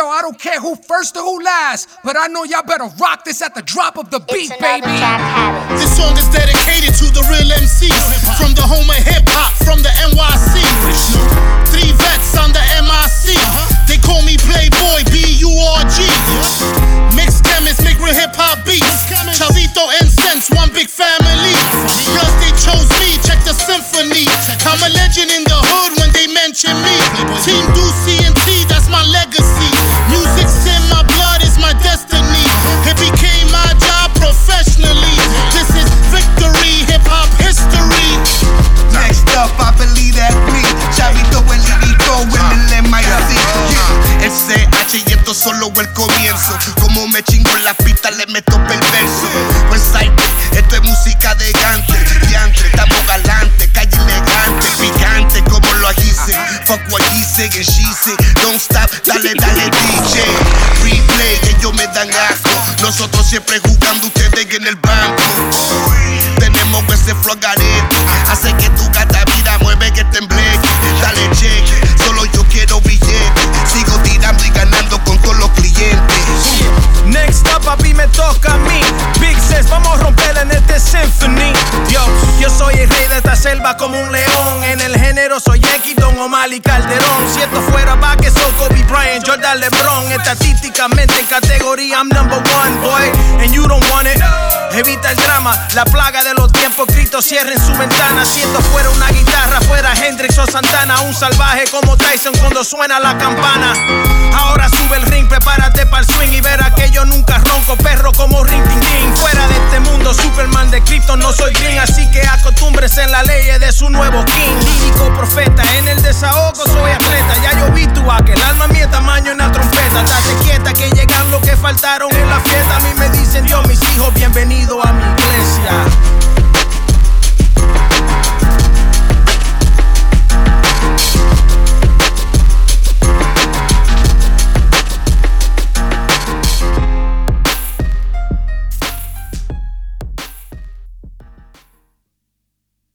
Yo, I don't care who first or who last, but I know y'all better rock this at the drop of the beat, baby. This song is dedicated to the real MCs from the home of hip hop, from the NYC. Three vets on the MIC. They call me Playboy, B U R G. Uh-huh. Mixed chemists make real hip hop beats. Chavito and Sense, one big family. Uh-huh. Because they chose me, check the symphony. I'm a legend in SH y esto solo el comienzo. Como me chingo en la pista, le meto perverso. Pues esto es música de gante. Diante, estamos galante, calle elegante, picante como lo agise. Fuck what he say and she say. Don't stop, dale, dale, DJ. Replay, ellos me dan asco. Nosotros siempre jugando, ustedes en el banco. Tenemos ese flow symphony. Yo, yo soy el rey de esta selva como un león. En el género soy X, Don Omar y Calderón. Si esto fuera que soy Kobe Bryant, Jordan LeBron. Estadísticamente en categoría, I'm number one, boy. And you don't want it. Evita el drama, la plaga de los tiempos, Cristo cierren su ventana. Si esto fuera una guitarra, fuera Hendrix o Santana. Un salvaje como Tyson cuando suena la campana. Ahora sube el ring, prepárate para el swing y verá soy green, así que acostúmbrese en la ley de su nuevo king. Lírico profeta, en el desahogo soy atleta. Ya yo vi tu que el alma mía tamaño en la trompeta. Date quieta que llegan lo que faltaron en la fiesta. A mí me dicen Dios, mis hijos, bienvenido a mi.